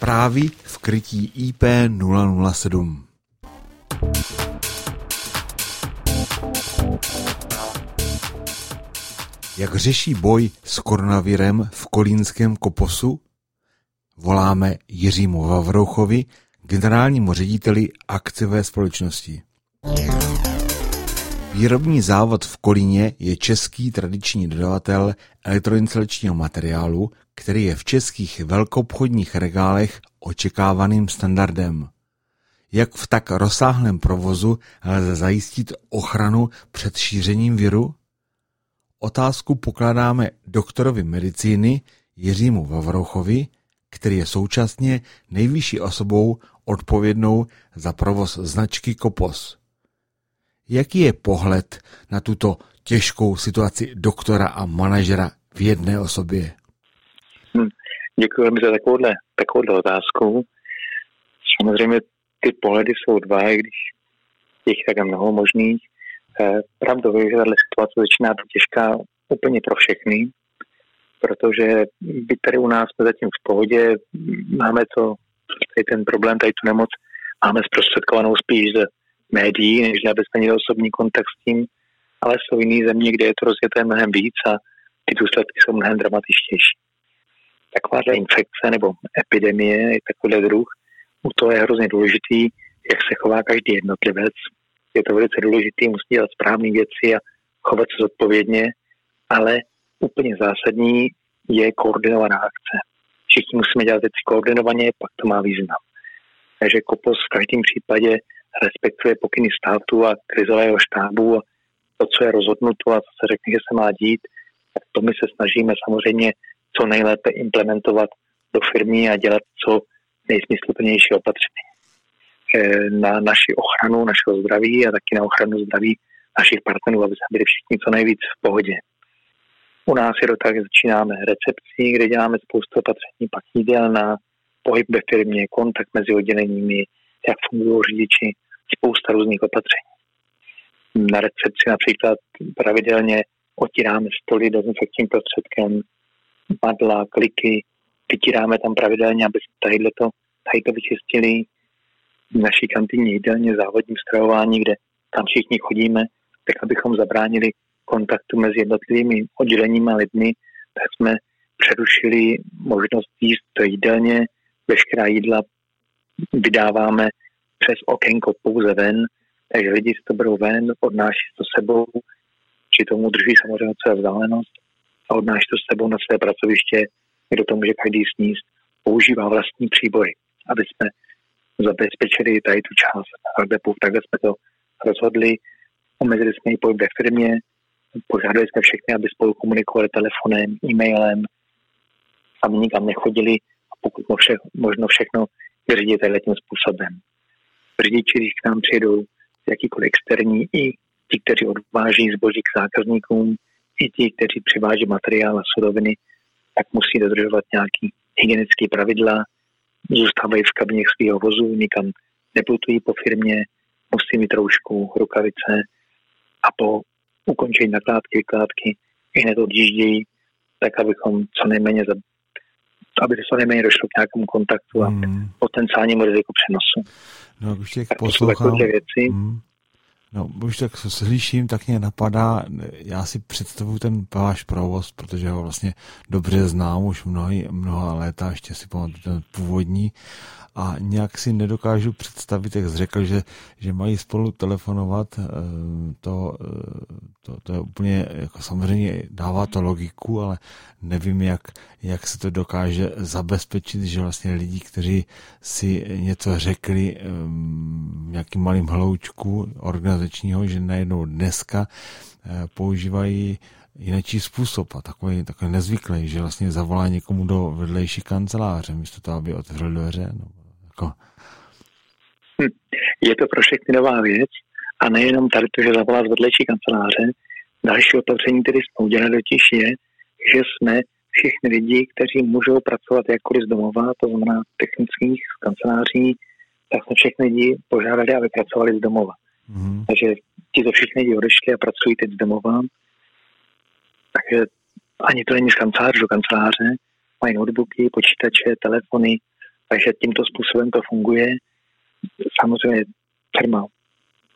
Zprávy v krytí IP 007. Jak řeší boj s koronavirem v kolínském koposu? Voláme Jiřímu Vavrouchovi, generálnímu řediteli akciové společnosti. Výrobní závod v Kolíně je český tradiční dodavatel elektroinstalačního materiálu, který je v českých velkoobchodních regálech očekávaným standardem. Jak v tak rozsáhlém provozu lze zajistit ochranu před šířením viru? Otázku pokládáme doktorovi medicíny Jiřímu Vavrouchovi, který je současně nejvyšší osobou odpovědnou za provoz značky Kopos. Jaký je pohled na tuto těžkou situaci doktora a manažera v jedné osobě? Hm, děkuji za takovouhle, takovouhle otázku. Samozřejmě ty pohledy jsou dva, když těch tak mnoho možných. Eh, pravdou je, že tato situace začíná být těžká úplně pro všechny, protože by tady u nás jsme zatím v pohodě, máme to, tady ten problém, tady tu nemoc, máme zprostředkovanou spíš z médií, než měli osobní kontakt s tím, ale jsou jiné země, kde je to rozjeté mnohem víc a ty důsledky jsou mnohem dramatičtější. Taková infekce nebo epidemie takový druh, u toho je hrozně důležitý, jak se chová každý jednotlivec. Je to velice důležité, musí dělat správné věci a chovat se zodpovědně, ale úplně zásadní je koordinovaná akce. Všichni musíme dělat věci koordinovaně, pak to má význam. Takže KOPOS v každém případě respektuje pokyny státu a krizového štábu a to, co je rozhodnuto a co se řekne, že se má dít, tak to my se snažíme samozřejmě co nejlépe implementovat do firmy a dělat co nejsmysluplnější opatření eh, na naši ochranu našeho zdraví a taky na ochranu zdraví našich partnerů, aby byli všichni co nejvíc v pohodě. U nás je to tak, začínáme recepcí, kde děláme spoustu opatření, pak jídelná, pohyb ve firmě, kontakt mezi odděleními, jak fungují řidiči, spousta různých opatření. Na recepci například pravidelně otíráme stoly dezinfekčním prostředkem, padla, kliky, vytíráme tam pravidelně, aby tady to, tady to vyčistili v naší kantýně jídelně závodním stravování, kde tam všichni chodíme, tak abychom zabránili kontaktu mezi jednotlivými odděleními a lidmi, tak jsme přerušili možnost jíst to jídelně, veškerá jídla vydáváme přes okénko pouze ven, takže lidi si to berou ven, odnáší to sebou, při tomu drží samozřejmě své vzdálenost a odnáší to sebou na své pracoviště, kde to může každý sníst, používá vlastní příbory, aby jsme zabezpečili tady tu část Aldepu. Takhle jsme to rozhodli, omezili jsme ji pohyb ve firmě, požádali jsme všechny, aby spolu komunikovali telefonem, e-mailem, sami nikam nechodili a pokud možno všechno vyřídit tím způsobem řidiči, když k nám přijedou jakýkoliv externí, i ti, kteří odváží zboží k zákazníkům, i ti, kteří přiváží materiál a suroviny, tak musí dodržovat nějaké hygienické pravidla, zůstávají v kabině svého vozu, nikam neplutují po firmě, musí mít roušku, rukavice a po ukončení nakládky, vykládky i hned odjíždějí, tak abychom co nejméně aby se nejméně došlo k nějakému kontaktu a hmm. potenciálnímu riziku přenosu. No, už těch poslouchám. věci. Hmm. No, už tak slyším, tak mě napadá, já si představuji ten váš provoz, protože ho vlastně dobře znám už mnohý, mnoha léta, ještě si pamatuju ten původní. A nějak si nedokážu představit, jak jsi řekl, že, že mají spolu telefonovat, eh, to, eh, to, to je úplně, jako samozřejmě dává to logiku, ale nevím, jak, jak se to dokáže zabezpečit, že vlastně lidi, kteří si něco řekli v eh, nějakým malým hloučku organizačního, že najednou dneska používají jiný způsob a takový, takový nezvyklý, že vlastně zavolá někomu do vedlejší kanceláře, místo toho, aby otevřel dveře. No, jako. Hm. Je to pro všechny nová věc a nejenom tady to, že zavolá z vedlejší kanceláře. Další opatření, které jsme udělali totiž je, že jsme všichni lidi, kteří můžou pracovat jakkoliv z domova, to znamená technických kanceláří, tak jsme všechny lidi požádali, aby pracovali z domova. Mm-hmm. Takže ti to všichni lidi odešli a pracují teď z domova. Takže ani to není z kanceláře do kanceláře. Mají notebooky, počítače, telefony, Takže tímto způsobem to funguje. Samozřejmě firma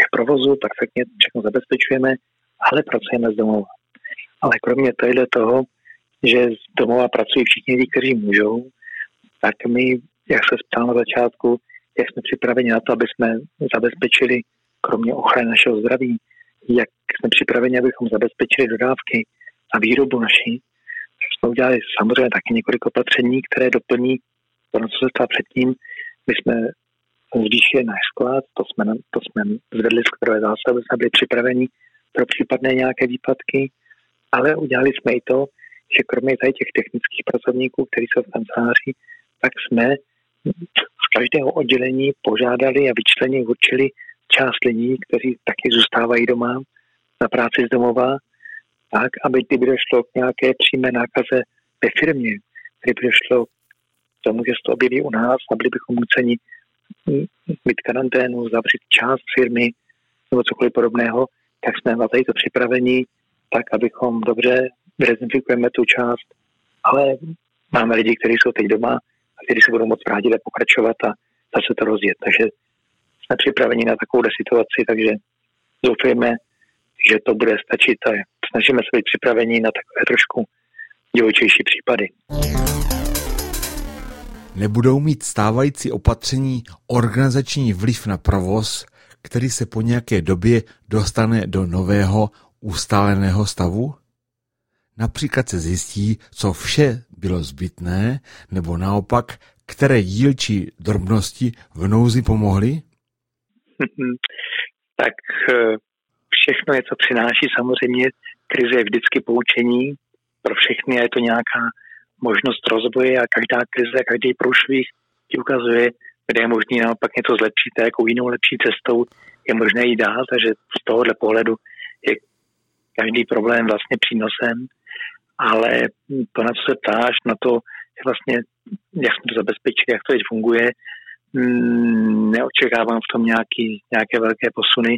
je v provozu, perfektně všechno zabezpečujeme, ale pracujeme z domova. Ale kromě tohle toho, že z domova pracují všichni lidi, kteří můžou, tak my, jak se ptal na začátku, jak jsme připraveni na to, aby jsme zabezpečili, kromě ochrany našeho zdraví, jak jsme připraveni, abychom zabezpečili dodávky a výrobu naší, jsme udělali samozřejmě taky několik opatření, které doplní to, co se stalo předtím. My jsme zvýšili náš sklad, to jsme, to jsme zvedli skladové zástavy, jsme byli připraveni pro případné nějaké výpadky, ale udělali jsme i to, že kromě tady těch technických pracovníků, kteří jsou v kanceláři, tak jsme z každého oddělení požádali a vyčleni určili část lidí, kteří taky zůstávají doma na práci z domova, tak, aby kdyby došlo k nějaké přímé nákaze ve firmě, kdyby došlo k tomu, že se to objeví u nás a byli bychom nuceni mít karanténu, zavřít část firmy nebo cokoliv podobného, tak jsme na tady to připraveni, tak abychom dobře dezinfikujeme tu část, ale máme lidi, kteří jsou teď doma a kteří se budou moc rádi pokračovat a zase to rozjet. Takže jsme připraveni na takovou situaci, takže doufejme, že to bude stačit a snažíme se být připraveni na takové trošku divočejší případy. Nebudou mít stávající opatření organizační vliv na provoz, který se po nějaké době dostane do nového ustáleného stavu? Například se zjistí, co vše bylo zbytné, nebo naopak, které dílčí drobnosti v nouzi pomohly? tak eh, všechno je, co přináší samozřejmě krize je vždycky poučení pro všechny a je to nějaká možnost rozvoje a každá krize, každý průšvih ti ukazuje, kde je možné naopak něco zlepšit a jakou jinou lepší cestou je možné jít dál, takže z tohohle pohledu je každý problém vlastně přínosem, ale to, na co se ptáš, na to, vlastně, jak jsme to zabezpečili, jak to teď funguje, neočekávám v tom nějaký, nějaké velké posuny,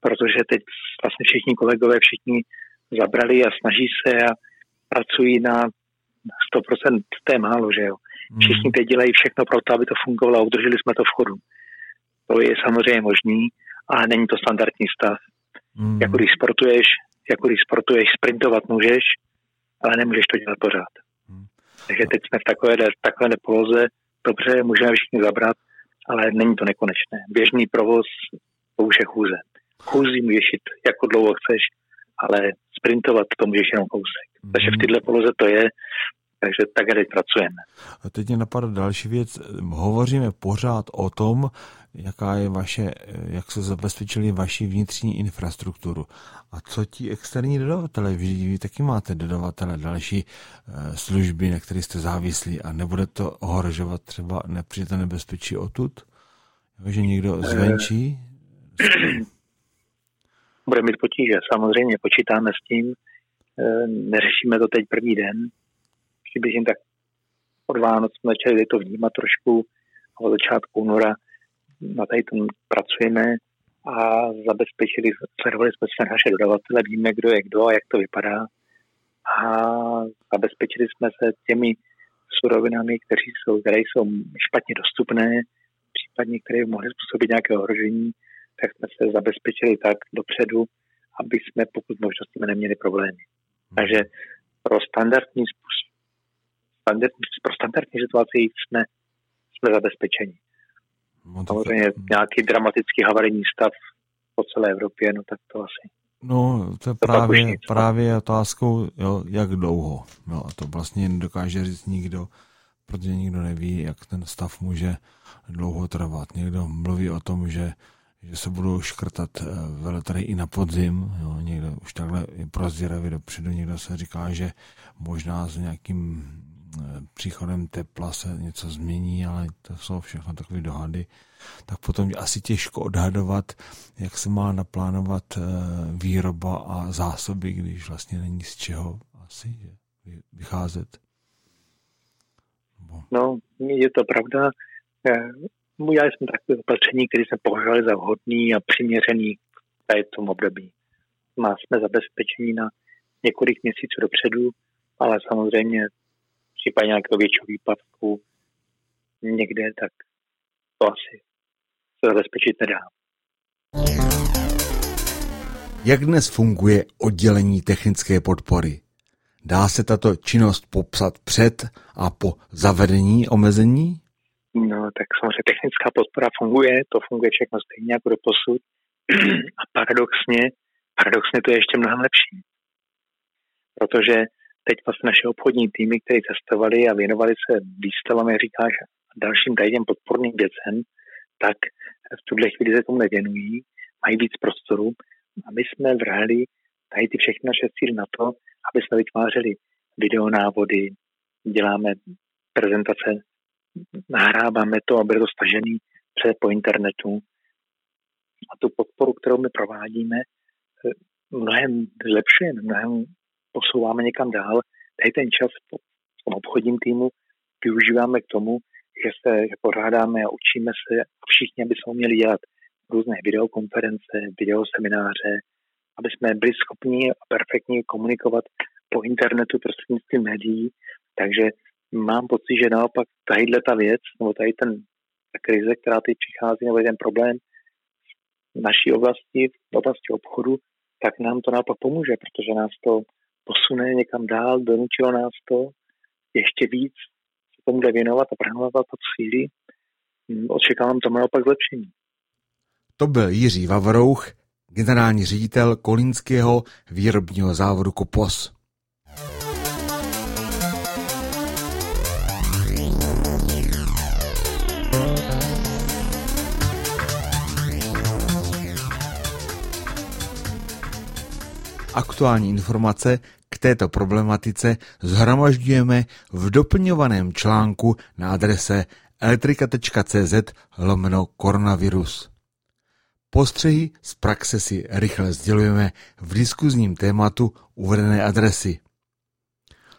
protože teď vlastně všichni kolegové, všichni zabrali a snaží se a pracují na 100%, to je málo, že jo. Hmm. Všichni teď dělají všechno pro to, aby to fungovalo a udrželi jsme to v chodu. To je samozřejmě možný, ale není to standardní stav. Mm. Jako když sportuješ, jako když sportuješ, sprintovat můžeš, ale nemůžeš to dělat pořád. Mm. Takže teď jsme v takové, takové poloze, dobře, můžeme všichni zabrat, ale není to nekonečné. Běžný provoz, to už je chůze. Chůzí můžeš jít, jako dlouho chceš, ale sprintovat to můžeš jenom kousek. Takže v této poloze to je, takže tak teď pracujeme. A teď mě napadá další věc. Hovoříme pořád o tom, jaká je vaše, jak se zabezpečili vaši vnitřní infrastrukturu. A co ti externí dodavatele? Vy, vy taky máte dodavatele další eh, služby, na které jste závislí a nebude to ohrožovat třeba nepřijete nebezpečí odtud? Že někdo zvenčí? Bude mít potíže, samozřejmě počítáme s tím, eh, neřešíme to teď první den, přibližně tak od Vánoc jsme začali to vnímat trošku od začátku února na tady tom pracujeme a zabezpečili, sledovali jsme se naše dodavatele, víme, kdo je kdo a jak to vypadá a zabezpečili jsme se těmi surovinami, které jsou, které jsou špatně dostupné, případně které by mohly způsobit nějaké ohrožení, tak jsme se zabezpečili tak dopředu, aby jsme pokud možno neměli problémy. Takže pro standardní způsob, pro standardní situaci jsme, jsme zabezpečeni. No, Samozřejmě tak... nějaký dramatický havarijní stav po celé Evropě, no tak to asi. No, to je to právě, právě otázkou, jo, jak dlouho. No, a to vlastně nedokáže říct nikdo, protože nikdo neví, jak ten stav může dlouho trvat. Někdo mluví o tom, že, že se budou škrtat eh, veletrhy i na podzim. Jo, někdo už takhle je prozíravý dopředu, někdo se říká, že možná s nějakým příchodem tepla se něco změní, ale to jsou všechno takové dohady, tak potom je asi těžko odhadovat, jak se má naplánovat eh, výroba a zásoby, když vlastně není z čeho asi vycházet. No, je to pravda. Udělali jsme takové opatření, které jsme považovali za vhodný a přiměřený v tom období. Má jsme zabezpečení na několik měsíců dopředu, ale samozřejmě případě nějakého většího výpadku někde, tak to asi se zabezpečit nedá. Jak dnes funguje oddělení technické podpory? Dá se tato činnost popsat před a po zavedení omezení? No, tak samozřejmě technická podpora funguje, to funguje všechno stejně jako do posud. A paradoxně, paradoxně to je ještě mnohem lepší. Protože teď vlastně naše obchodní týmy, které testovali a věnovali se výstavám, jak říkáš, dalším tady podporným věcem, tak v tuhle chvíli se tomu nevěnují, mají víc prostoru a my jsme vrhli tady ty všechny naše síly na to, aby jsme vytvářeli videonávody, děláme prezentace, nahráváme to, aby to stažený před po internetu. A tu podporu, kterou my provádíme, mnohem zlepšujeme, mnohem posouváme někam dál. Tady ten čas v tom obchodním týmu využíváme k tomu, že se pořádáme a učíme se všichni, aby jsme měli dělat různé videokonference, videosemináře, aby jsme byli schopni a perfektně komunikovat po internetu prostřednictvím médií. Takže mám pocit, že naopak tadyhle ta věc, nebo tady ten, ta krize, která teď přichází, nebo ten problém v naší oblasti, v oblasti obchodu, tak nám to naopak pomůže, protože nás to posune někam dál, donutilo nás to ještě víc se tomu věnovat a prahnout to síly. Očekávám to naopak zlepšení. To byl Jiří Vavrouch, generální ředitel kolínského výrobního závodu Kopos. Aktuální informace k této problematice zhromažďujeme v doplňovaném článku na adrese elektrika.cz lomeno koronavirus. Postřehy z praxe si rychle sdělujeme v diskuzním tématu uvedené adresy.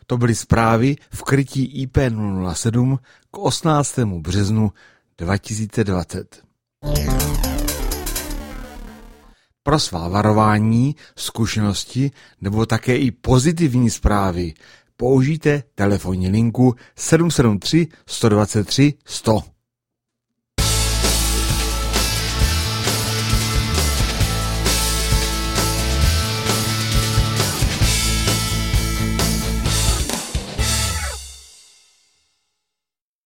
To byly zprávy v krytí IP007 k 18. březnu 2020. Pro svá varování, zkušenosti nebo také i pozitivní zprávy použijte telefonní linku 773 123 100.